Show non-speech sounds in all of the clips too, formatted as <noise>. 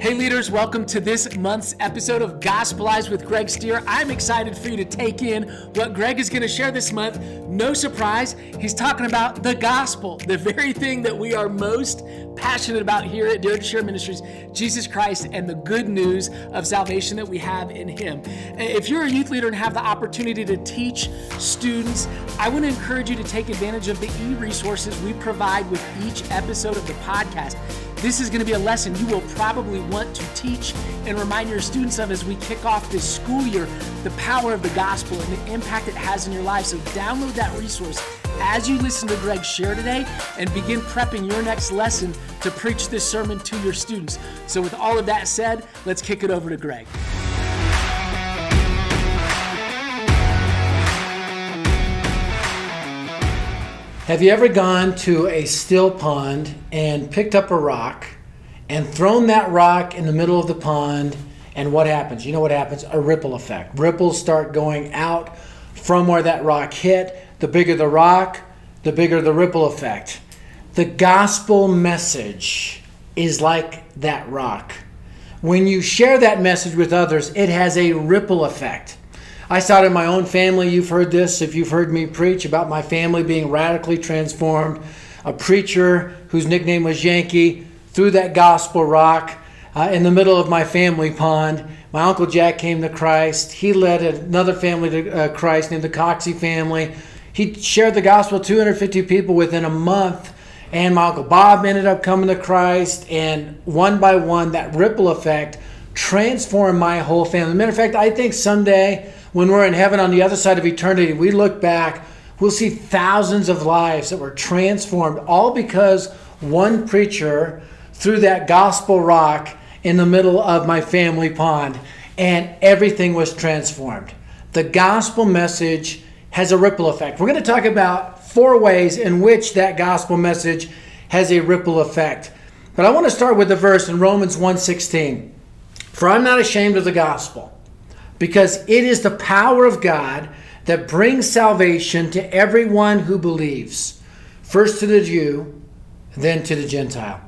Hey, leaders, welcome to this month's episode of Gospelize with Greg Stier. I'm excited for you to take in what Greg is going to share this month. No surprise, he's talking about the gospel, the very thing that we are most passionate about here at Dare to Share Ministries Jesus Christ and the good news of salvation that we have in Him. If you're a youth leader and have the opportunity to teach students, I want to encourage you to take advantage of the e resources we provide with each episode of the podcast. This is going to be a lesson you will probably want to teach and remind your students of as we kick off this school year the power of the gospel and the impact it has in your life. So, download that resource as you listen to Greg share today and begin prepping your next lesson to preach this sermon to your students. So, with all of that said, let's kick it over to Greg. Have you ever gone to a still pond and picked up a rock and thrown that rock in the middle of the pond? And what happens? You know what happens? A ripple effect. Ripples start going out from where that rock hit. The bigger the rock, the bigger the ripple effect. The gospel message is like that rock. When you share that message with others, it has a ripple effect. I saw it in my own family. You've heard this if you've heard me preach about my family being radically transformed. A preacher whose nickname was Yankee threw that gospel rock uh, in the middle of my family pond. My uncle Jack came to Christ. He led another family to uh, Christ named the Coxey family. He shared the gospel 250 people within a month. And my uncle Bob ended up coming to Christ. And one by one, that ripple effect transformed my whole family. Matter of fact, I think someday when we're in heaven on the other side of eternity, we look back, we'll see thousands of lives that were transformed, all because one preacher threw that gospel rock in the middle of my family pond, and everything was transformed. The gospel message has a ripple effect. We're going to talk about four ways in which that gospel message has a ripple effect. But I want to start with the verse in Romans 1:16. For I'm not ashamed of the gospel because it is the power of God that brings salvation to everyone who believes, first to the Jew, then to the Gentile.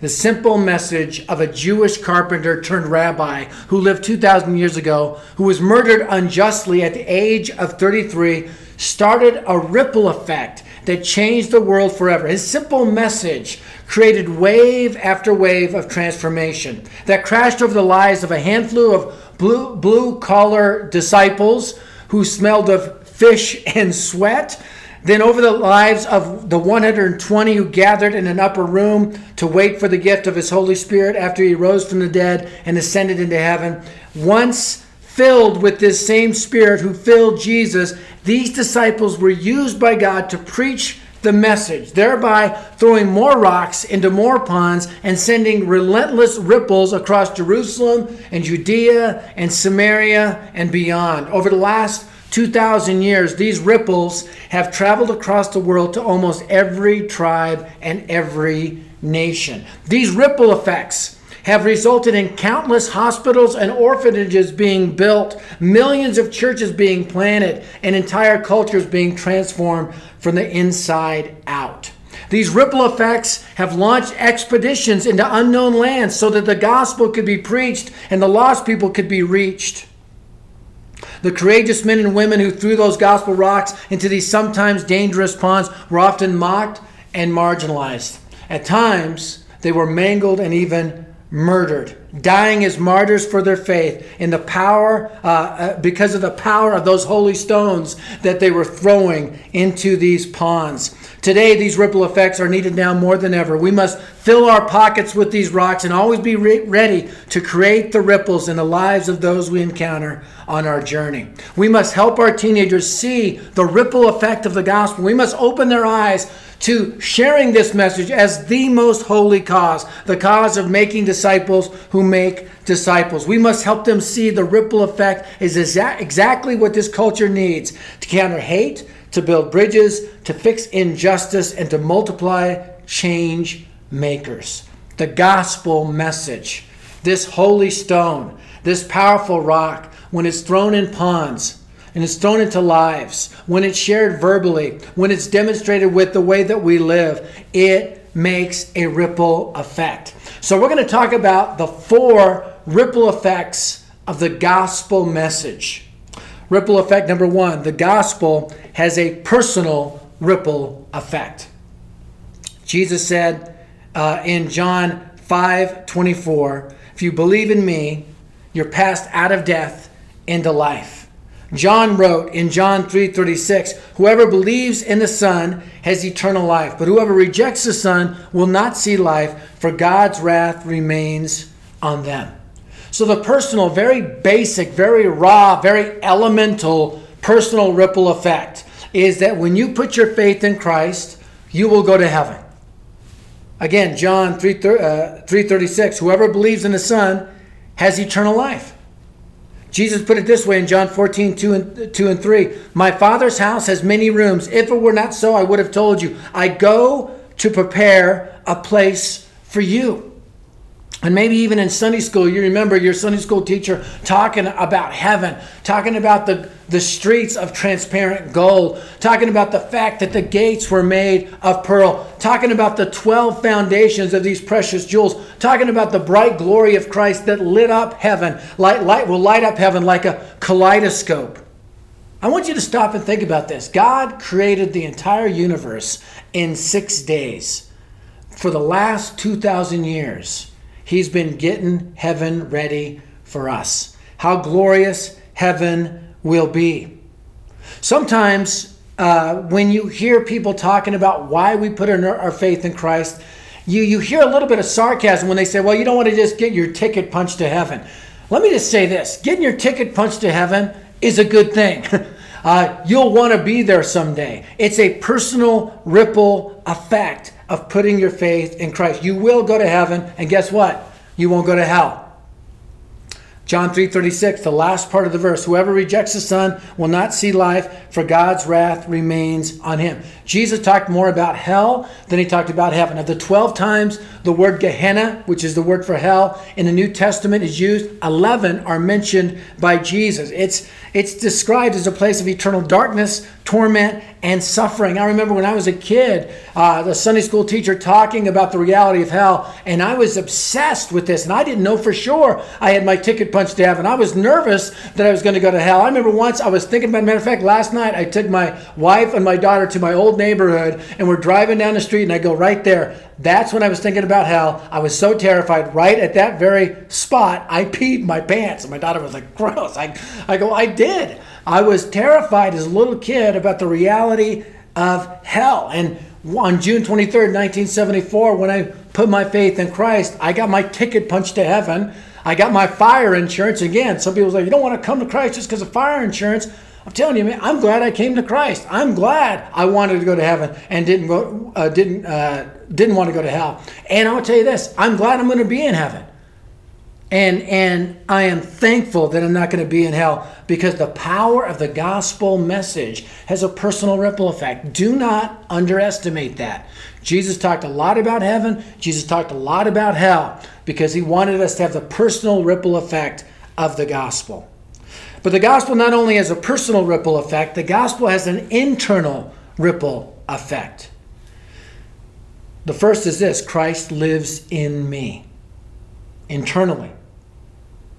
The simple message of a Jewish carpenter turned rabbi who lived 2,000 years ago, who was murdered unjustly at the age of 33, started a ripple effect that changed the world forever. His simple message created wave after wave of transformation that crashed over the lives of a handful of blue, blue collar disciples who smelled of fish and sweat. Then, over the lives of the 120 who gathered in an upper room to wait for the gift of His Holy Spirit after He rose from the dead and ascended into heaven, once filled with this same Spirit who filled Jesus, these disciples were used by God to preach the message, thereby throwing more rocks into more ponds and sending relentless ripples across Jerusalem and Judea and Samaria and beyond. Over the last 2,000 years, these ripples have traveled across the world to almost every tribe and every nation. These ripple effects have resulted in countless hospitals and orphanages being built, millions of churches being planted, and entire cultures being transformed from the inside out. These ripple effects have launched expeditions into unknown lands so that the gospel could be preached and the lost people could be reached. The courageous men and women who threw those gospel rocks into these sometimes dangerous ponds were often mocked and marginalized. At times, they were mangled and even murdered, dying as martyrs for their faith in the power, uh, uh, because of the power of those holy stones that they were throwing into these ponds. Today, these ripple effects are needed now more than ever. We must fill our pockets with these rocks and always be re- ready to create the ripples in the lives of those we encounter on our journey. We must help our teenagers see the ripple effect of the gospel. We must open their eyes to sharing this message as the most holy cause, the cause of making disciples who make disciples. We must help them see the ripple effect is exa- exactly what this culture needs to counter hate, to build bridges, to fix injustice, and to multiply change makers. The gospel message, this holy stone, this powerful rock, when it's thrown in ponds, and it's thrown into lives, when it's shared verbally, when it's demonstrated with the way that we live, it makes a ripple effect. So we're going to talk about the four ripple effects of the gospel message. Ripple effect number one the gospel has a personal ripple effect. Jesus said uh, in John 5 24, if you believe in me, you're passed out of death into life. John wrote in John 3:36, whoever believes in the Son has eternal life, but whoever rejects the Son will not see life, for God's wrath remains on them. So the personal, very basic, very raw, very elemental personal ripple effect is that when you put your faith in Christ, you will go to heaven. Again, John 3, uh, 336, whoever believes in the Son has eternal life. Jesus put it this way in John 14, 2 and, 2 and 3. My Father's house has many rooms. If it were not so, I would have told you. I go to prepare a place for you. And maybe even in Sunday school, you remember your Sunday school teacher talking about heaven, talking about the, the streets of transparent gold, talking about the fact that the gates were made of pearl, talking about the 12 foundations of these precious jewels, talking about the bright glory of Christ that lit up heaven, light, light will light up heaven like a kaleidoscope. I want you to stop and think about this. God created the entire universe in six days. For the last 2,000 years, He's been getting heaven ready for us. How glorious heaven will be. Sometimes, uh, when you hear people talking about why we put our, faith in Christ, you, you hear a little bit of sarcasm when they say, well, you don't want to just get your ticket punched to heaven. Let me just say this getting your ticket punched to heaven is a good thing. <laughs> uh, you'll want to be there someday. It's a personal ripple effect of putting your faith in Christ. You will go to heaven, and guess what? You won't go to hell. John 3:36, the last part of the verse, whoever rejects the son will not see life, for God's wrath remains on him. Jesus talked more about hell than he talked about heaven. Of the 12 times the word Gehenna, which is the word for hell in the New Testament is used, 11 are mentioned by Jesus. It's it's described as a place of eternal darkness, torment, and suffering. I remember when I was a kid, uh, the Sunday school teacher talking about the reality of hell, and I was obsessed with this, and I didn't know for sure I had my ticket punched to heaven. I was nervous that I was going to go to hell. I remember once I was thinking about, matter of fact, last night I took my wife and my daughter to my old neighborhood, and we're driving down the street, and I go right there. That's when I was thinking about hell. I was so terrified. Right at that very spot, I peed my pants, and my daughter was like, "Gross!" I, I go, "I did." I was terrified as a little kid about the reality of hell. And on June 23rd, 1974, when I put my faith in Christ, I got my ticket punched to heaven. I got my fire insurance. Again, some people say, you don't want to come to Christ just because of fire insurance. I'm telling you, man, I'm glad I came to Christ. I'm glad I wanted to go to heaven and didn't go, uh, didn't, uh, didn't want to go to hell. And I'll tell you this, I'm glad I'm going to be in heaven. And, and I am thankful that I'm not going to be in hell because the power of the gospel message has a personal ripple effect. Do not underestimate that. Jesus talked a lot about heaven, Jesus talked a lot about hell because he wanted us to have the personal ripple effect of the gospel. But the gospel not only has a personal ripple effect, the gospel has an internal ripple effect. The first is this Christ lives in me internally.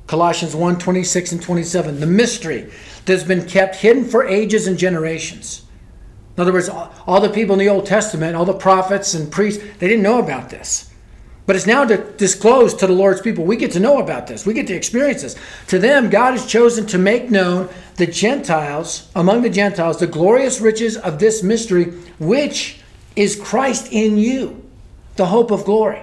Colossians 1 26 and 27. The mystery that has been kept hidden for ages and generations. In other words, all the people in the Old Testament, all the prophets and priests, they didn't know about this. But it's now disclosed to the Lord's people. We get to know about this. We get to experience this. To them, God has chosen to make known the Gentiles, among the Gentiles, the glorious riches of this mystery, which is Christ in you, the hope of glory.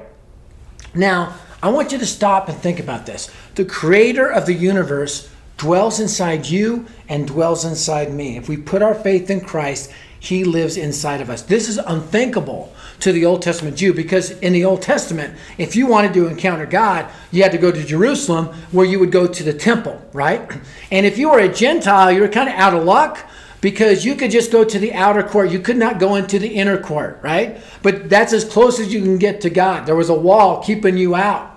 Now, I want you to stop and think about this. The creator of the universe dwells inside you and dwells inside me. If we put our faith in Christ, he lives inside of us. This is unthinkable to the Old Testament Jew because in the Old Testament, if you wanted to encounter God, you had to go to Jerusalem where you would go to the temple, right? And if you were a Gentile, you were kind of out of luck because you could just go to the outer court. You could not go into the inner court, right? But that's as close as you can get to God. There was a wall keeping you out.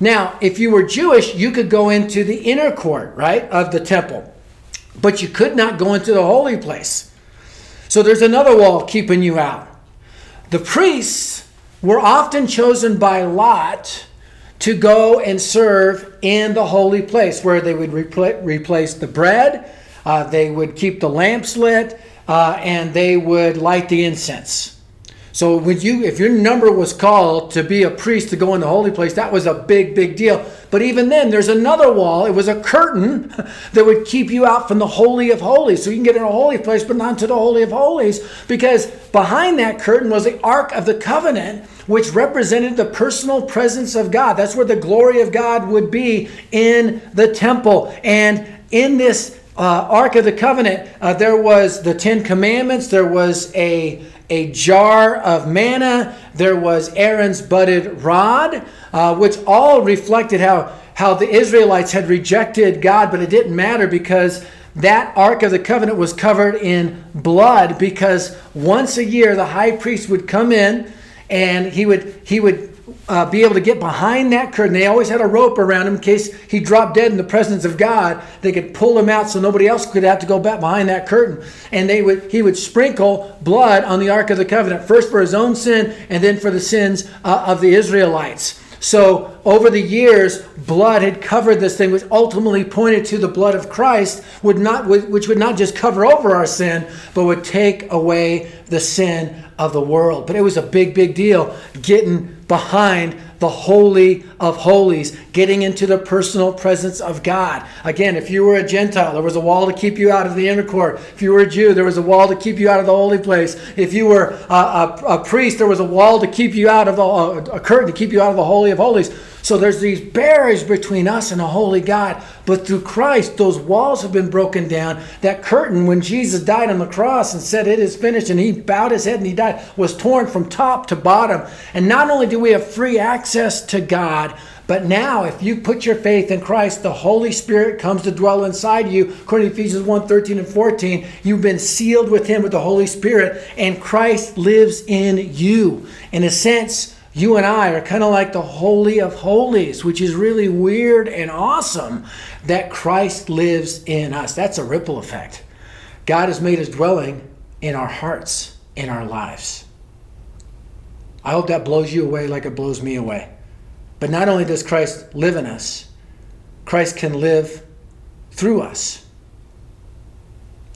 Now, if you were Jewish, you could go into the inner court, right, of the temple, but you could not go into the holy place. So there's another wall keeping you out. The priests were often chosen by lot to go and serve in the holy place where they would repl- replace the bread, uh, they would keep the lamps lit, uh, and they would light the incense. So when you, if your number was called to be a priest to go in the holy place, that was a big, big deal. But even then, there's another wall. It was a curtain <laughs> that would keep you out from the holy of holies, so you can get in a holy place, but not to the holy of holies, because behind that curtain was the ark of the covenant, which represented the personal presence of God. That's where the glory of God would be in the temple, and in this uh, ark of the covenant, uh, there was the Ten Commandments. There was a a jar of manna. There was Aaron's budded rod, uh, which all reflected how, how the Israelites had rejected God, but it didn't matter because that Ark of the Covenant was covered in blood because once a year the high priest would come in and he would he would uh, be able to get behind that curtain. They always had a rope around him in case he dropped dead in the presence of God. They could pull him out so nobody else could have to go back behind that curtain. And they would he would sprinkle blood on the Ark of the Covenant, first for his own sin and then for the sins uh, of the Israelites. So over the years, blood had covered this thing, which ultimately pointed to the blood of Christ, would not, which would not just cover over our sin, but would take away the sin of the world. But it was a big, big deal getting behind the Holy of Holies, getting into the personal presence of God. Again, if you were a Gentile, there was a wall to keep you out of the inner court. If you were a Jew, there was a wall to keep you out of the holy place. If you were a, a, a priest, there was a wall to keep you out of the, a curtain to keep you out of the Holy of Holies. So there's these barriers between us and a holy God. But through Christ, those walls have been broken down. That curtain, when Jesus died on the cross and said, It is finished, and he bowed his head and he died, was torn from top to bottom. And not only do we have free access to God, but now, if you put your faith in Christ, the Holy Spirit comes to dwell inside you. According to Ephesians 1 13 and 14, you've been sealed with Him with the Holy Spirit, and Christ lives in you. In a sense, you and I are kind of like the Holy of Holies, which is really weird and awesome that Christ lives in us. That's a ripple effect. God has made his dwelling in our hearts, in our lives. I hope that blows you away like it blows me away. But not only does Christ live in us, Christ can live through us.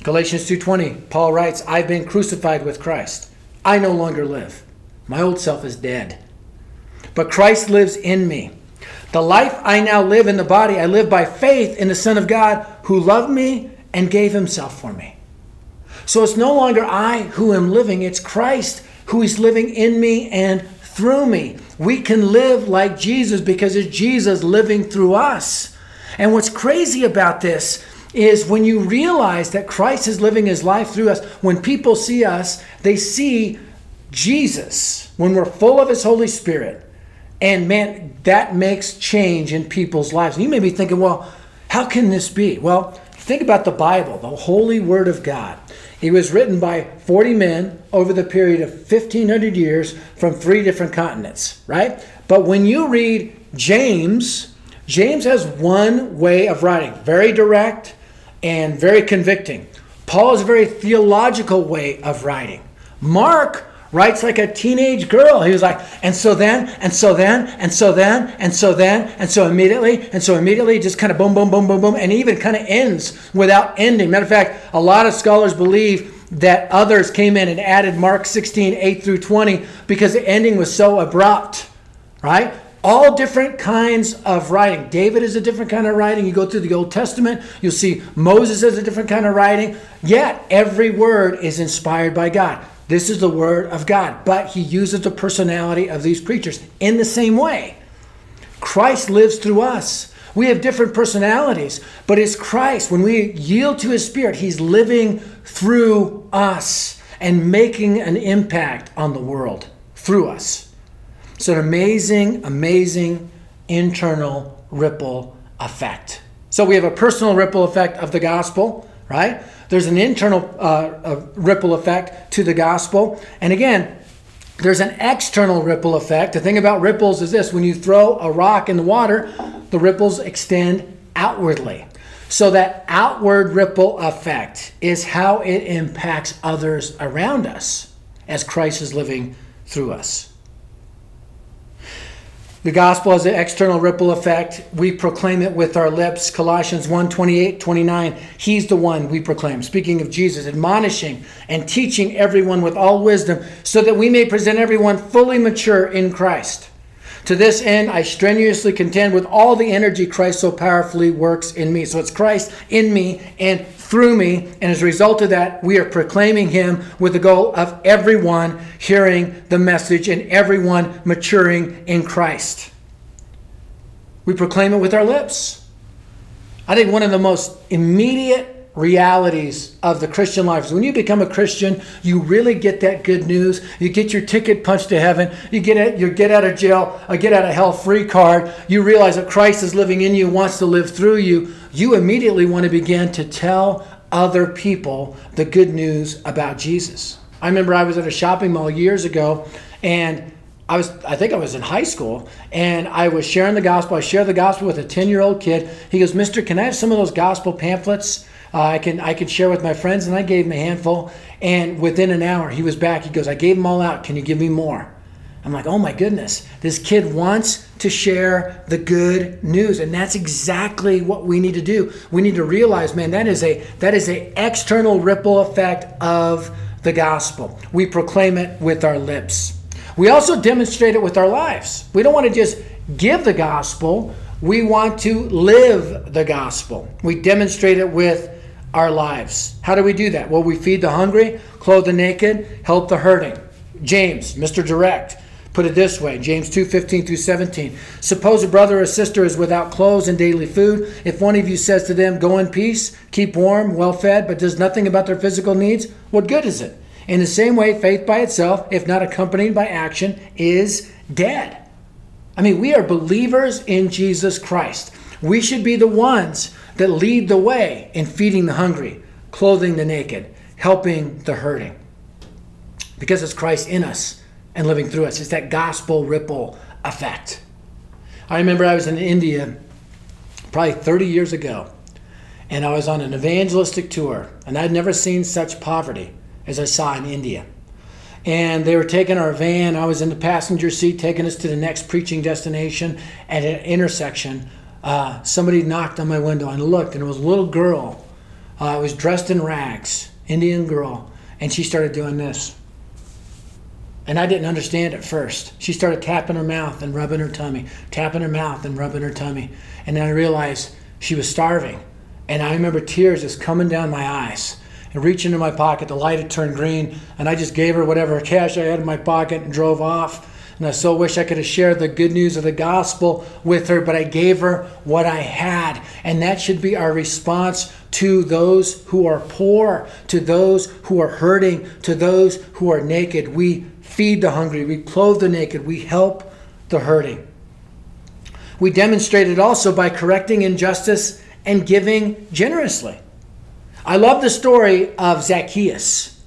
Galatians 2:20, Paul writes, "I've been crucified with Christ. I no longer live. My old self is dead but Christ lives in me. The life I now live in the body, I live by faith in the Son of God who loved me and gave himself for me. So it's no longer I who am living, it's Christ who is living in me and through me. We can live like Jesus because it's Jesus living through us. And what's crazy about this is when you realize that Christ is living his life through us, when people see us, they see Jesus. When we're full of his Holy Spirit, and man, that makes change in people's lives. And you may be thinking, well, how can this be? Well, think about the Bible, the holy word of God. It was written by 40 men over the period of 1500 years from three different continents, right? But when you read James, James has one way of writing, very direct and very convicting. Paul has a very theological way of writing. Mark writes like a teenage girl. He was like, and so then, and so then, and so then, and so then, and so immediately, and so immediately, just kind of boom, boom, boom, boom, boom, and even kind of ends without ending. Matter of fact, a lot of scholars believe that others came in and added Mark 16, 8 through 20, because the ending was so abrupt, right? All different kinds of writing. David is a different kind of writing. You go through the Old Testament, you'll see Moses is a different kind of writing. Yet, every word is inspired by God. This is the word of God. But he uses the personality of these preachers in the same way. Christ lives through us. We have different personalities, but it's Christ. When we yield to his spirit, he's living through us and making an impact on the world through us. It's an amazing, amazing internal ripple effect. So we have a personal ripple effect of the gospel, right? There's an internal uh, ripple effect to the gospel. And again, there's an external ripple effect. The thing about ripples is this when you throw a rock in the water, the ripples extend outwardly. So, that outward ripple effect is how it impacts others around us as Christ is living through us. The gospel has an external ripple effect. We proclaim it with our lips. Colossians 1 28, 29. He's the one we proclaim. Speaking of Jesus, admonishing and teaching everyone with all wisdom, so that we may present everyone fully mature in Christ. To this end, I strenuously contend with all the energy Christ so powerfully works in me. So it's Christ in me and through me. And as a result of that, we are proclaiming Him with the goal of everyone hearing the message and everyone maturing in Christ. We proclaim it with our lips. I think one of the most immediate realities of the Christian life. When you become a Christian, you really get that good news. You get your ticket punched to heaven. You get it, you get out of jail, a get out of hell free card. You realize that Christ is living in you, wants to live through you. You immediately want to begin to tell other people the good news about Jesus. I remember I was at a shopping mall years ago and I was I think I was in high school and I was sharing the gospel. I shared the gospel with a 10-year-old kid. He goes, "Mister, can I have some of those gospel pamphlets?" Uh, I can I can share with my friends, and I gave him a handful. And within an hour, he was back. He goes, I gave them all out. Can you give me more? I'm like, oh my goodness, this kid wants to share the good news, and that's exactly what we need to do. We need to realize, man, that is a that is a external ripple effect of the gospel. We proclaim it with our lips. We also demonstrate it with our lives. We don't want to just give the gospel. We want to live the gospel. We demonstrate it with our lives. How do we do that? Well, we feed the hungry, clothe the naked, help the hurting. James, Mr. Direct, put it this way James 2 15 through 17. Suppose a brother or sister is without clothes and daily food. If one of you says to them, Go in peace, keep warm, well fed, but does nothing about their physical needs, what good is it? In the same way, faith by itself, if not accompanied by action, is dead. I mean, we are believers in Jesus Christ. We should be the ones that lead the way in feeding the hungry, clothing the naked, helping the hurting. Because it's Christ in us and living through us. It's that gospel ripple effect. I remember I was in India probably 30 years ago, and I was on an evangelistic tour, and I'd never seen such poverty as I saw in India. And they were taking our van. I was in the passenger seat, taking us to the next preaching destination at an intersection uh, somebody knocked on my window and looked, and it was a little girl. Uh, was dressed in rags, Indian girl, and she started doing this. And I didn't understand at first. She started tapping her mouth and rubbing her tummy, tapping her mouth and rubbing her tummy. And then I realized she was starving. And I remember tears just coming down my eyes and reaching into my pocket. The light had turned green, and I just gave her whatever cash I had in my pocket and drove off. And I so wish I could have shared the good news of the gospel with her, but I gave her what I had. And that should be our response to those who are poor, to those who are hurting, to those who are naked. We feed the hungry, we clothe the naked, we help the hurting. We demonstrate it also by correcting injustice and giving generously. I love the story of Zacchaeus.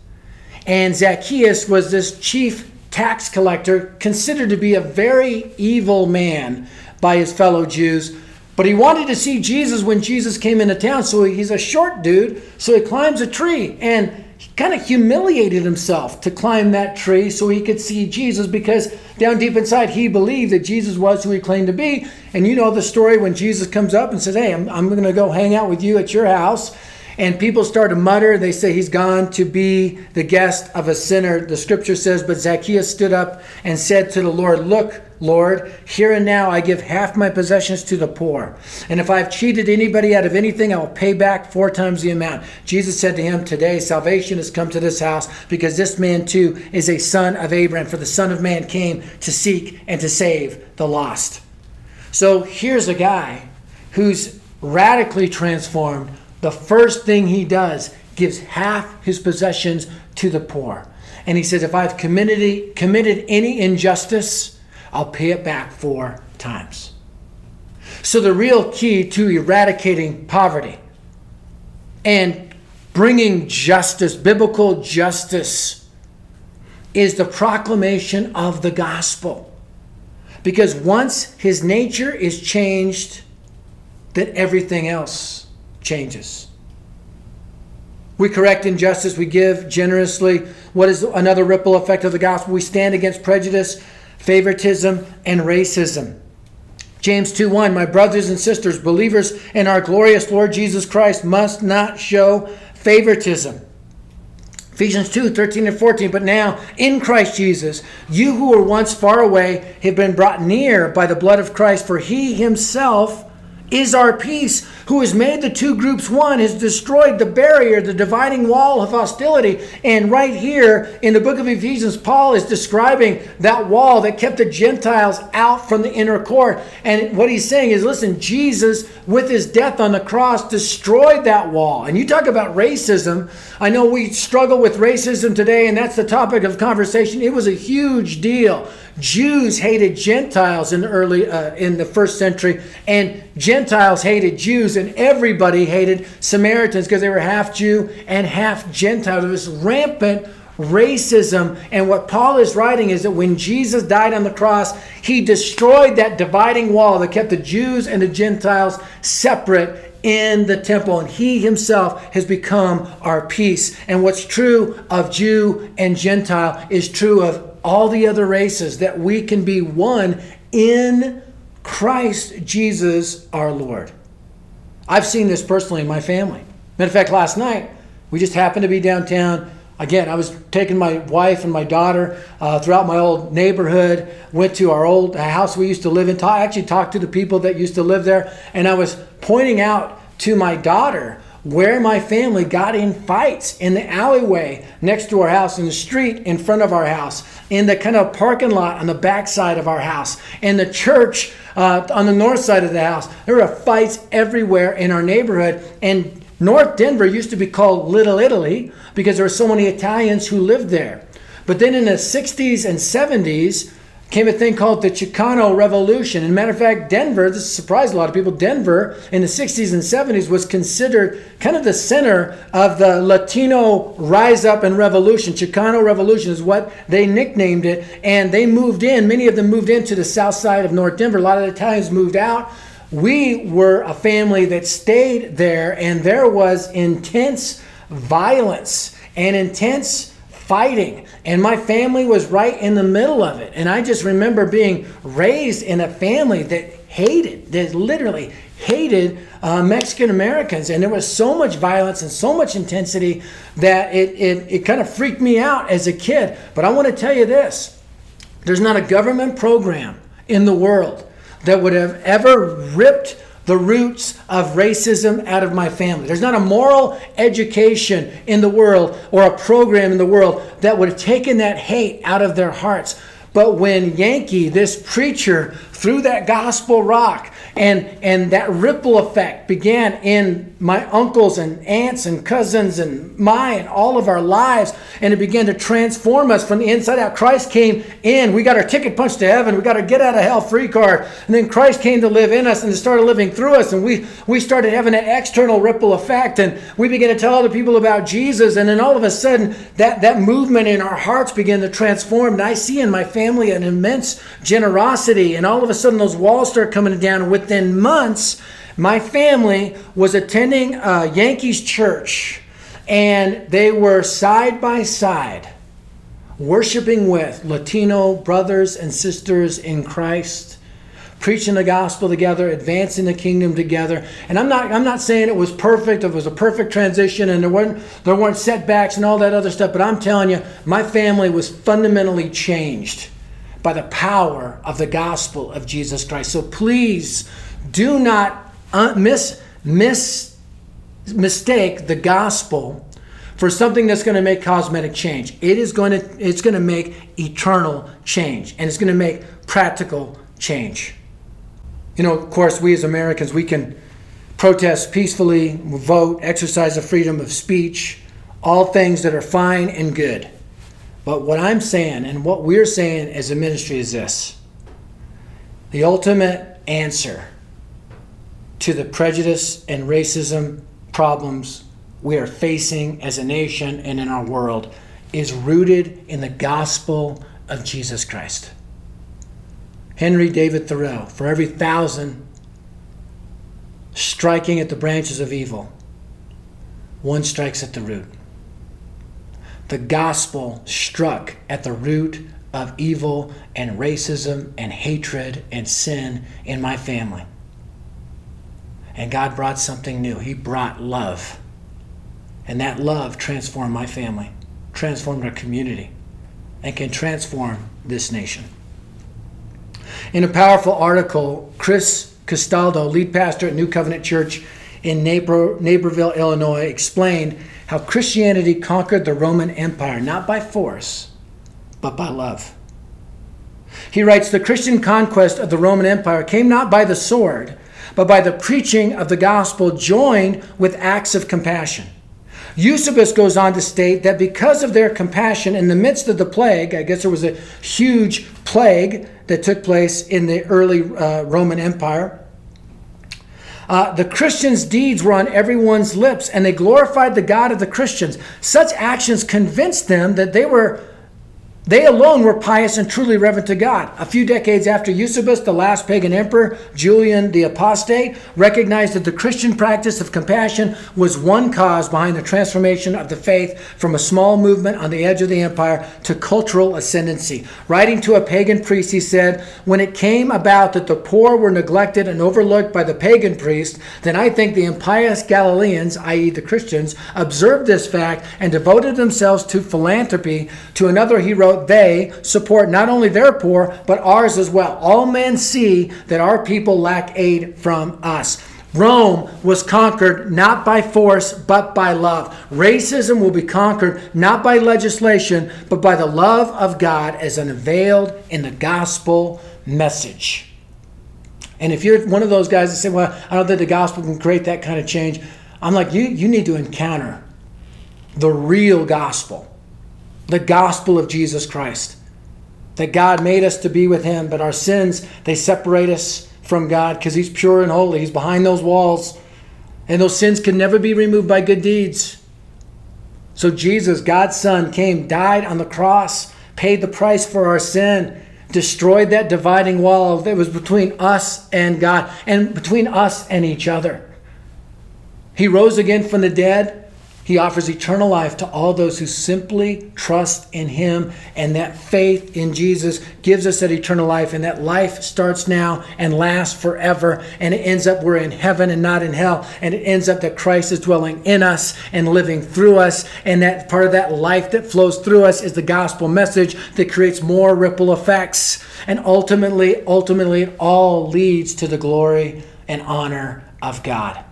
And Zacchaeus was this chief tax collector, considered to be a very evil man by his fellow Jews. But he wanted to see Jesus when Jesus came into town. So he's a short dude. So he climbs a tree and he kind of humiliated himself to climb that tree so he could see Jesus because down deep inside he believed that Jesus was who he claimed to be. And you know the story when Jesus comes up and says, Hey, I'm, I'm going to go hang out with you at your house. And people start to mutter. They say he's gone to be the guest of a sinner. The scripture says, But Zacchaeus stood up and said to the Lord, Look, Lord, here and now I give half my possessions to the poor. And if I've cheated anybody out of anything, I will pay back four times the amount. Jesus said to him, Today salvation has come to this house because this man too is a son of Abraham. For the Son of Man came to seek and to save the lost. So here's a guy who's radically transformed the first thing he does gives half his possessions to the poor. And he says, if I've committed, committed any injustice, I'll pay it back four times. So, the real key to eradicating poverty and bringing justice, biblical justice, is the proclamation of the gospel. Because once his nature is changed, then everything else changes. We correct injustice, we give generously. What is another ripple effect of the gospel? We stand against prejudice, favoritism, and racism. James 2 1, my brothers and sisters, believers in our glorious Lord Jesus Christ, must not show favoritism. Ephesians 2 13 and 14. But now, in Christ Jesus, you who were once far away have been brought near by the blood of Christ, for he himself is our peace, who has made the two groups one, has destroyed the barrier, the dividing wall of hostility. And right here in the book of Ephesians, Paul is describing that wall that kept the Gentiles out from the inner court. And what he's saying is listen, Jesus, with his death on the cross, destroyed that wall. And you talk about racism. I know we struggle with racism today, and that's the topic of conversation. It was a huge deal. Jews hated Gentiles in the early uh, in the first century, and Gentiles hated Jews, and everybody hated Samaritans because they were half Jew and half Gentile. There was rampant racism. And what Paul is writing is that when Jesus died on the cross, he destroyed that dividing wall that kept the Jews and the Gentiles separate in the temple. And he himself has become our peace. And what's true of Jew and Gentile is true of all the other races, that we can be one in Christ Jesus our Lord. I've seen this personally in my family. Matter of fact, last night, we just happened to be downtown. Again, I was taking my wife and my daughter uh, throughout my old neighborhood, went to our old house we used to live in. I actually talked to the people that used to live there, and I was pointing out to my daughter where my family got in fights in the alleyway next to our house, in the street in front of our house, in the kind of parking lot on the back side of our house, in the church uh, on the north side of the house. There were fights everywhere in our neighborhood. And North Denver used to be called Little Italy because there were so many Italians who lived there. But then in the 60s and 70s, came a thing called the Chicano Revolution. And matter of fact, Denver, this surprised a lot of people, Denver in the 60s and 70s was considered kind of the center of the Latino rise up and revolution. Chicano Revolution is what they nicknamed it. And they moved in, many of them moved into the south side of North Denver. A lot of the Italians moved out. We were a family that stayed there, and there was intense violence and intense fighting. And my family was right in the middle of it. And I just remember being raised in a family that hated, that literally hated uh, Mexican Americans. And there was so much violence and so much intensity that it, it, it kind of freaked me out as a kid. But I want to tell you this there's not a government program in the world that would have ever ripped the roots of racism out of my family. There's not a moral education in the world or a program in the world that would have taken that hate out of their hearts. But when Yankee, this preacher, threw that gospel rock and and that ripple effect began in my uncles and aunts and cousins and my and all of our lives and it began to transform us from the inside out. Christ came in. We got our ticket punched to heaven. We got our get out of hell free card. And then christ came to live in us and started living through us. And we we started having an external ripple effect. And we began to tell other people about jesus. And then all of a sudden that that movement in our hearts began to transform. And i see in my family an immense generosity. And all of a sudden those walls start coming down with within months, my family was attending a Yankees church and they were side by side worshiping with Latino brothers and sisters in Christ preaching the gospel together, advancing the kingdom together. And I'm not I'm not saying it was perfect, it was a perfect transition and there weren't there weren't setbacks and all that other stuff, but I'm telling you, my family was fundamentally changed by the power of the gospel of Jesus Christ. So please do not uh, miss, miss, mistake the gospel for something that's going to make cosmetic change. It is going to it's going to make eternal change and it's going to make practical change. You know, of course, we as Americans we can protest peacefully, vote, exercise the freedom of speech, all things that are fine and good. But what I'm saying and what we're saying as a ministry is this the ultimate answer to the prejudice and racism problems we are facing as a nation and in our world is rooted in the gospel of Jesus Christ. Henry David Thoreau, for every thousand striking at the branches of evil, one strikes at the root the gospel struck at the root of evil and racism and hatred and sin in my family. And God brought something new. He brought love. And that love transformed my family, transformed our community, and can transform this nation. In a powerful article, Chris Castaldo, lead pastor at New Covenant Church in Neighbor, Naperville, Illinois, explained how Christianity conquered the Roman Empire not by force, but by love. He writes The Christian conquest of the Roman Empire came not by the sword, but by the preaching of the gospel joined with acts of compassion. Eusebius goes on to state that because of their compassion in the midst of the plague, I guess there was a huge plague that took place in the early uh, Roman Empire. Uh, the Christians' deeds were on everyone's lips, and they glorified the God of the Christians. Such actions convinced them that they were they alone were pious and truly reverent to God. A few decades after Eusebius, the last pagan emperor, Julian the Apostate, recognized that the Christian practice of compassion was one cause behind the transformation of the faith from a small movement on the edge of the empire to cultural ascendancy. Writing to a pagan priest, he said, When it came about that the poor were neglected and overlooked by the pagan priest, then I think the impious Galileans, i.e., the Christians, observed this fact and devoted themselves to philanthropy. To another, he wrote, they support not only their poor, but ours as well. All men see that our people lack aid from us. Rome was conquered not by force, but by love. Racism will be conquered not by legislation, but by the love of God as unveiled in the gospel message. And if you're one of those guys that say, Well, I don't think the gospel can create that kind of change, I'm like, You, you need to encounter the real gospel the gospel of Jesus Christ. That God made us to be with Him, but our sins, they separate us from God because He's pure and holy. He's behind those walls. And those sins can never be removed by good deeds. So Jesus, God's Son, came, died on the cross, paid the price for our sin, destroyed that dividing wall that was between us and God and between us and each other. He rose again from the dead he offers eternal life to all those who simply trust in Him, and that faith in Jesus gives us that eternal life, and that life starts now and lasts forever, and it ends up we're in heaven and not in hell, and it ends up that Christ is dwelling in us and living through us, and that part of that life that flows through us is the gospel message that creates more ripple effects, and ultimately, ultimately, it all leads to the glory and honor of God.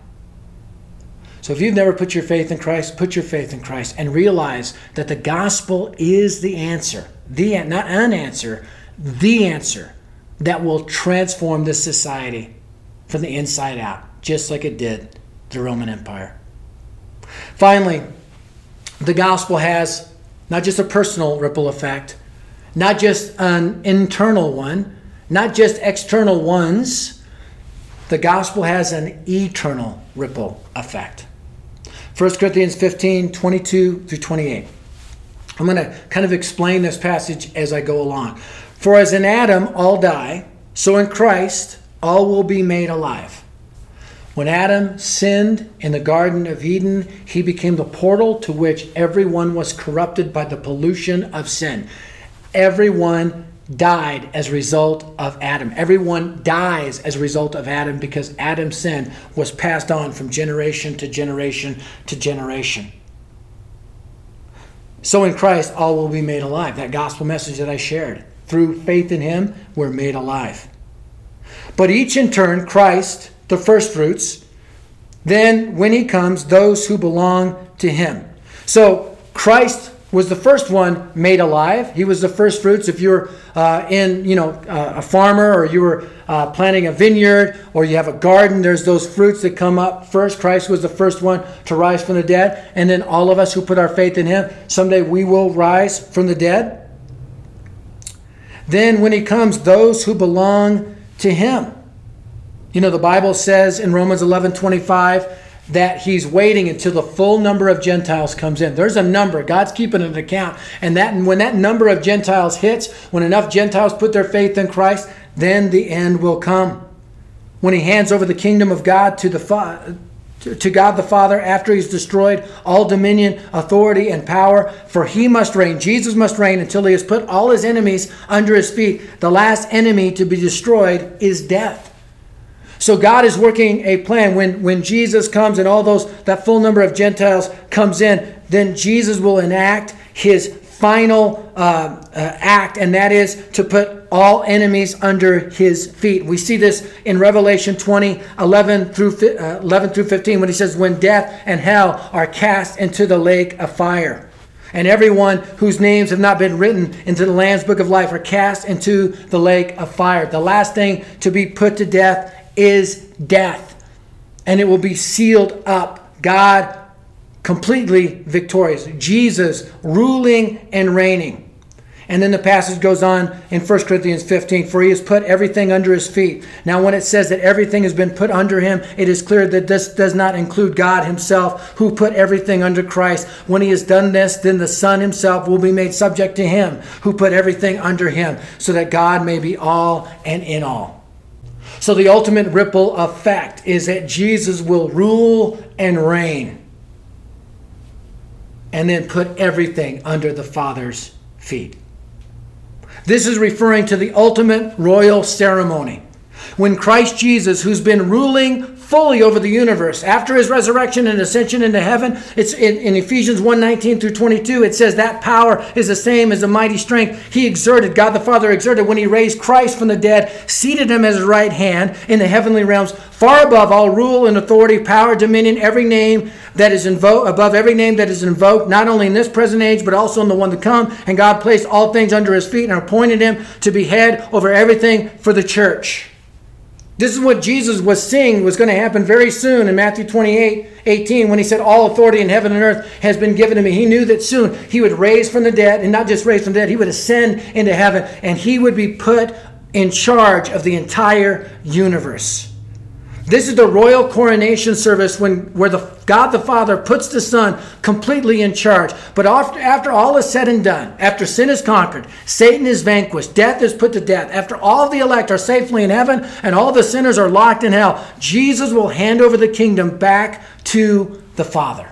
So if you've never put your faith in Christ, put your faith in Christ and realize that the gospel is the answer. The not an answer, the answer that will transform this society from the inside out, just like it did the Roman Empire. Finally, the gospel has not just a personal ripple effect, not just an internal one, not just external ones. The gospel has an eternal ripple effect. 1 Corinthians 15, 22 through 28. I'm going to kind of explain this passage as I go along. For as in Adam all die, so in Christ all will be made alive. When Adam sinned in the Garden of Eden, he became the portal to which everyone was corrupted by the pollution of sin. Everyone died as a result of Adam. Everyone dies as a result of Adam because Adam's sin was passed on from generation to generation to generation. So in Christ, all will be made alive. That gospel message that I shared. Through faith in Him, we're made alive. But each in turn, Christ, the first fruits, then when He comes, those who belong to Him. So Christ was the first one made alive. He was the first fruits. If you're uh, in, you know, uh, a farmer or you were uh, planting a vineyard or you have a garden, there's those fruits that come up first. Christ was the first one to rise from the dead. And then all of us who put our faith in him, someday we will rise from the dead. Then when he comes, those who belong to him. You know, the Bible says in Romans 11 25, that he's waiting until the full number of Gentiles comes in. There's a number. God's keeping an account. And that when that number of Gentiles hits, when enough Gentiles put their faith in Christ, then the end will come. When he hands over the kingdom of God to the to God the Father after he's destroyed all dominion, authority, and power. For he must reign. Jesus must reign until he has put all his enemies under his feet. The last enemy to be destroyed is death. So God is working a plan. When, when Jesus comes and all those, that full number of Gentiles comes in, then Jesus will enact his final uh, uh, act, and that is to put all enemies under his feet. We see this in Revelation 20, 11 through, uh, 11 through 15, when he says, When death and hell are cast into the lake of fire. And everyone whose names have not been written into the Lamb's book of life are cast into the lake of fire. The last thing to be put to death is death, and it will be sealed up. God completely victorious. Jesus ruling and reigning. And then the passage goes on in 1 Corinthians 15 for he has put everything under his feet. Now, when it says that everything has been put under him, it is clear that this does not include God himself, who put everything under Christ. When he has done this, then the Son himself will be made subject to him, who put everything under him, so that God may be all and in all. So, the ultimate ripple effect is that Jesus will rule and reign and then put everything under the Father's feet. This is referring to the ultimate royal ceremony. When Christ Jesus, who's been ruling fully over the universe. After his resurrection and ascension into heaven, it's in, in Ephesians 1 19 through 22, it says that power is the same as the mighty strength he exerted, God the Father exerted when he raised Christ from the dead, seated him at his right hand in the heavenly realms, far above all rule and authority, power, dominion, every name that is invoked, above every name that is invoked, not only in this present age, but also in the one to come. And God placed all things under his feet and appointed him to be head over everything for the church. This is what Jesus was seeing was going to happen very soon in Matthew 28 18 when he said, All authority in heaven and earth has been given to me. He knew that soon he would raise from the dead, and not just raise from the dead, he would ascend into heaven, and he would be put in charge of the entire universe. This is the royal coronation service when, where the, God the Father puts the Son completely in charge. But after, after all is said and done, after sin is conquered, Satan is vanquished, death is put to death, after all the elect are safely in heaven and all the sinners are locked in hell, Jesus will hand over the kingdom back to the Father.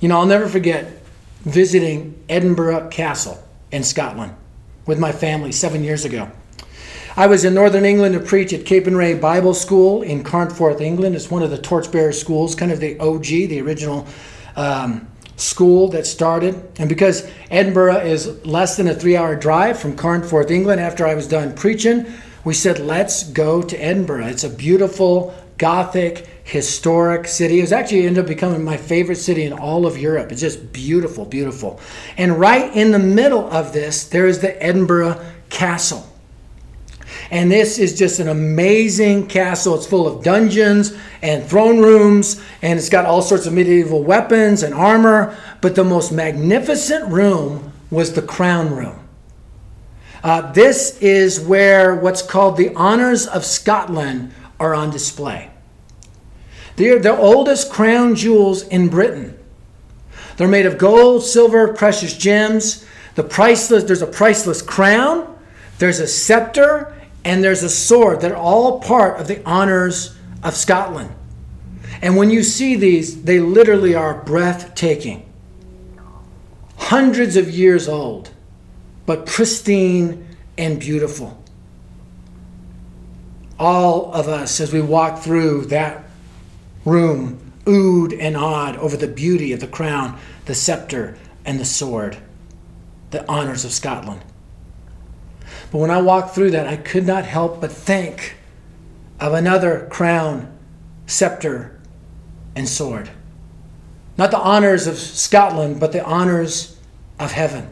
You know, I'll never forget visiting Edinburgh Castle in Scotland with my family seven years ago. I was in Northern England to preach at Capernwray Bible School in Carnforth, England. It's one of the torchbearer schools, kind of the OG, the original um, school that started. And because Edinburgh is less than a three hour drive from Carnforth, England, after I was done preaching, we said, let's go to Edinburgh. It's a beautiful, Gothic, historic city. It was actually ended up becoming my favorite city in all of Europe. It's just beautiful, beautiful. And right in the middle of this, there is the Edinburgh Castle. And this is just an amazing castle. It's full of dungeons and throne rooms, and it's got all sorts of medieval weapons and armor. But the most magnificent room was the crown room. Uh, this is where what's called the honors of Scotland are on display. They're the oldest crown jewels in Britain. They're made of gold, silver, precious gems. The priceless, there's a priceless crown, there's a scepter, and there's a sword that are all part of the honors of Scotland. And when you see these, they literally are breathtaking. Hundreds of years old, but pristine and beautiful. All of us, as we walk through that room, oohed and awed over the beauty of the crown, the scepter, and the sword, the honors of Scotland. But when I walked through that, I could not help but think of another crown, scepter, and sword. Not the honors of Scotland, but the honors of heaven.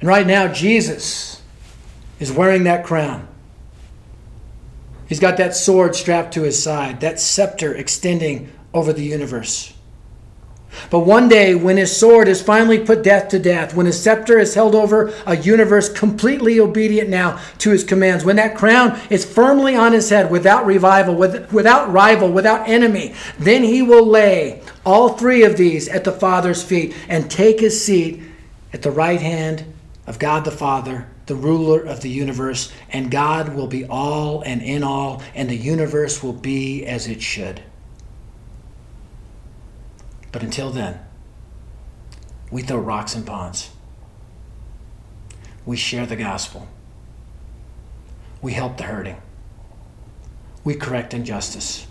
And right now, Jesus is wearing that crown. He's got that sword strapped to his side, that scepter extending over the universe. But one day, when his sword has finally put death to death, when his scepter is held over a universe completely obedient now to his commands, when that crown is firmly on his head without revival, with, without rival, without enemy, then he will lay all three of these at the Father's feet and take his seat at the right hand of God the Father the ruler of the universe, and God will be all and in all, and the universe will be as it should. But until then, we throw rocks in ponds. We share the gospel. We help the hurting. We correct injustice.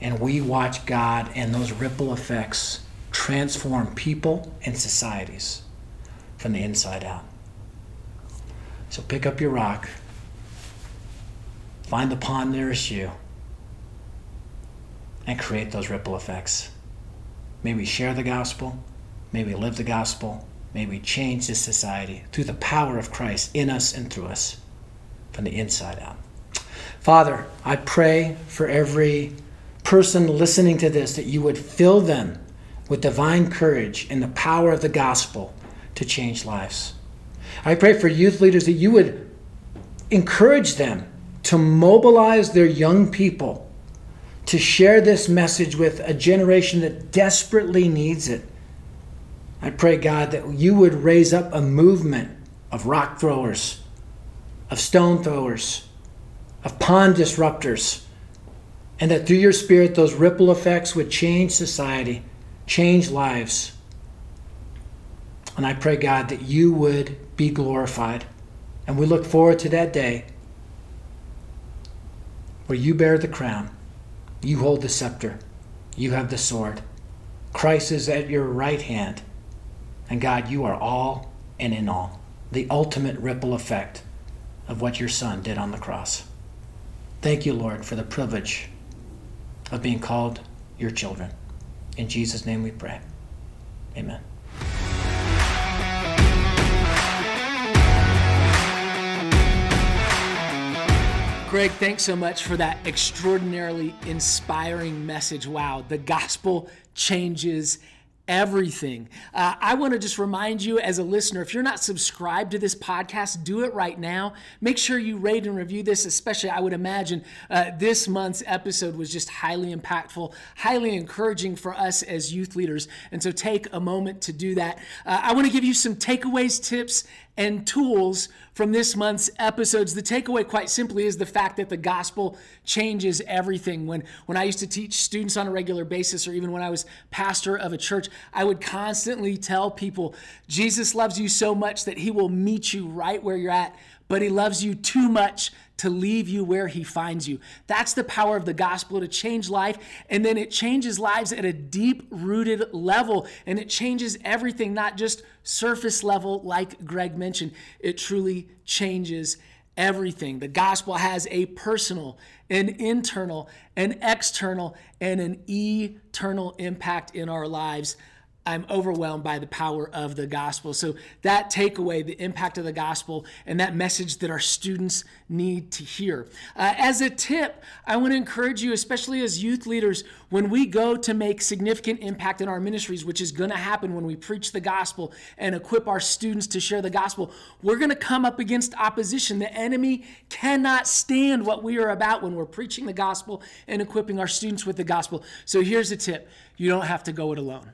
And we watch God and those ripple effects transform people and societies from the inside out. So pick up your rock, find the pond nearest you, and create those ripple effects. May we share the gospel, may we live the gospel, may we change this society through the power of Christ in us and through us from the inside out. Father, I pray for every person listening to this that you would fill them with divine courage and the power of the gospel to change lives. I pray for youth leaders that you would encourage them to mobilize their young people to share this message with a generation that desperately needs it. I pray, God, that you would raise up a movement of rock throwers, of stone throwers, of pond disruptors, and that through your Spirit, those ripple effects would change society, change lives. And I pray, God, that you would be glorified. And we look forward to that day where you bear the crown, you hold the scepter, you have the sword. Christ is at your right hand. And God, you are all and in all, the ultimate ripple effect of what your Son did on the cross. Thank you, Lord, for the privilege of being called your children. In Jesus' name we pray. Amen. Greg, thanks so much for that extraordinarily inspiring message. Wow, the gospel changes everything. Uh, I want to just remind you as a listener if you're not subscribed to this podcast, do it right now. Make sure you rate and review this, especially I would imagine uh, this month's episode was just highly impactful, highly encouraging for us as youth leaders. And so take a moment to do that. Uh, I want to give you some takeaways, tips, and tools from this month's episodes. The takeaway, quite simply, is the fact that the gospel changes everything. When, when I used to teach students on a regular basis, or even when I was pastor of a church, I would constantly tell people Jesus loves you so much that he will meet you right where you're at, but he loves you too much to leave you where he finds you. That's the power of the gospel to change life. And then it changes lives at a deep rooted level. And it changes everything, not just surface level, like Greg mentioned. It truly changes everything. The gospel has a personal, an internal, an external, and an eternal impact in our lives. I'm overwhelmed by the power of the gospel. So, that takeaway, the impact of the gospel, and that message that our students need to hear. Uh, as a tip, I want to encourage you, especially as youth leaders, when we go to make significant impact in our ministries, which is going to happen when we preach the gospel and equip our students to share the gospel, we're going to come up against opposition. The enemy cannot stand what we are about when we're preaching the gospel and equipping our students with the gospel. So, here's a tip you don't have to go it alone.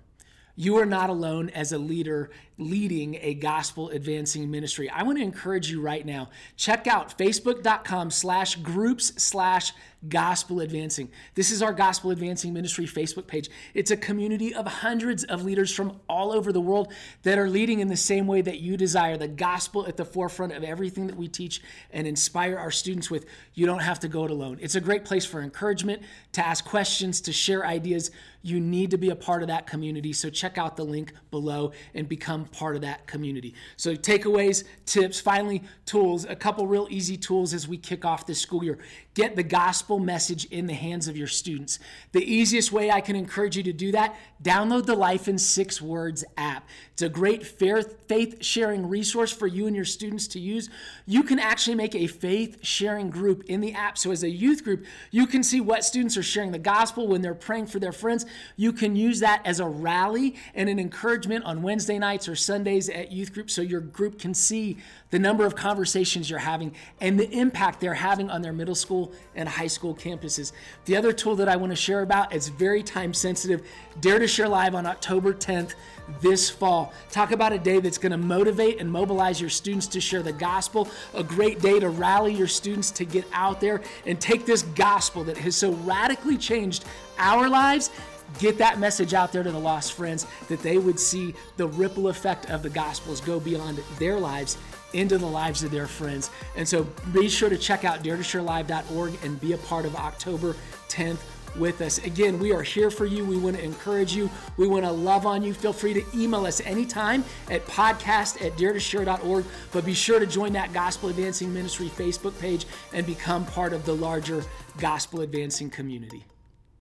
You are not alone as a leader leading a gospel advancing ministry. I want to encourage you right now. Check out facebook.com slash groups slash gospel advancing. This is our gospel advancing ministry Facebook page. It's a community of hundreds of leaders from all over the world that are leading in the same way that you desire the gospel at the forefront of everything that we teach and inspire our students with. You don't have to go it alone. It's a great place for encouragement, to ask questions, to share ideas. You need to be a part of that community. So check out the link below and become part of that community. So, takeaways, tips, finally, tools, a couple real easy tools as we kick off this school year. Get the gospel message in the hands of your students. The easiest way I can encourage you to do that, download the Life in Six Words app. It's a great faith sharing resource for you and your students to use. You can actually make a faith sharing group in the app. So, as a youth group, you can see what students are sharing the gospel when they're praying for their friends. You can use that as a rally and an encouragement on Wednesday nights or or Sundays at youth group so your group can see the number of conversations you're having and the impact they're having on their middle school and high school campuses. The other tool that I want to share about, it's very time sensitive. Dare to Share Live on October 10th this fall. Talk about a day that's going to motivate and mobilize your students to share the gospel, a great day to rally your students to get out there and take this gospel that has so radically changed our lives get that message out there to the lost friends that they would see the ripple effect of the gospels go beyond their lives into the lives of their friends. And so be sure to check out daretosharelive.org and be a part of October 10th with us. Again, we are here for you. We want to encourage you. We want to love on you. Feel free to email us anytime at podcast at dare2share.org. But be sure to join that Gospel Advancing Ministry Facebook page and become part of the larger Gospel Advancing community.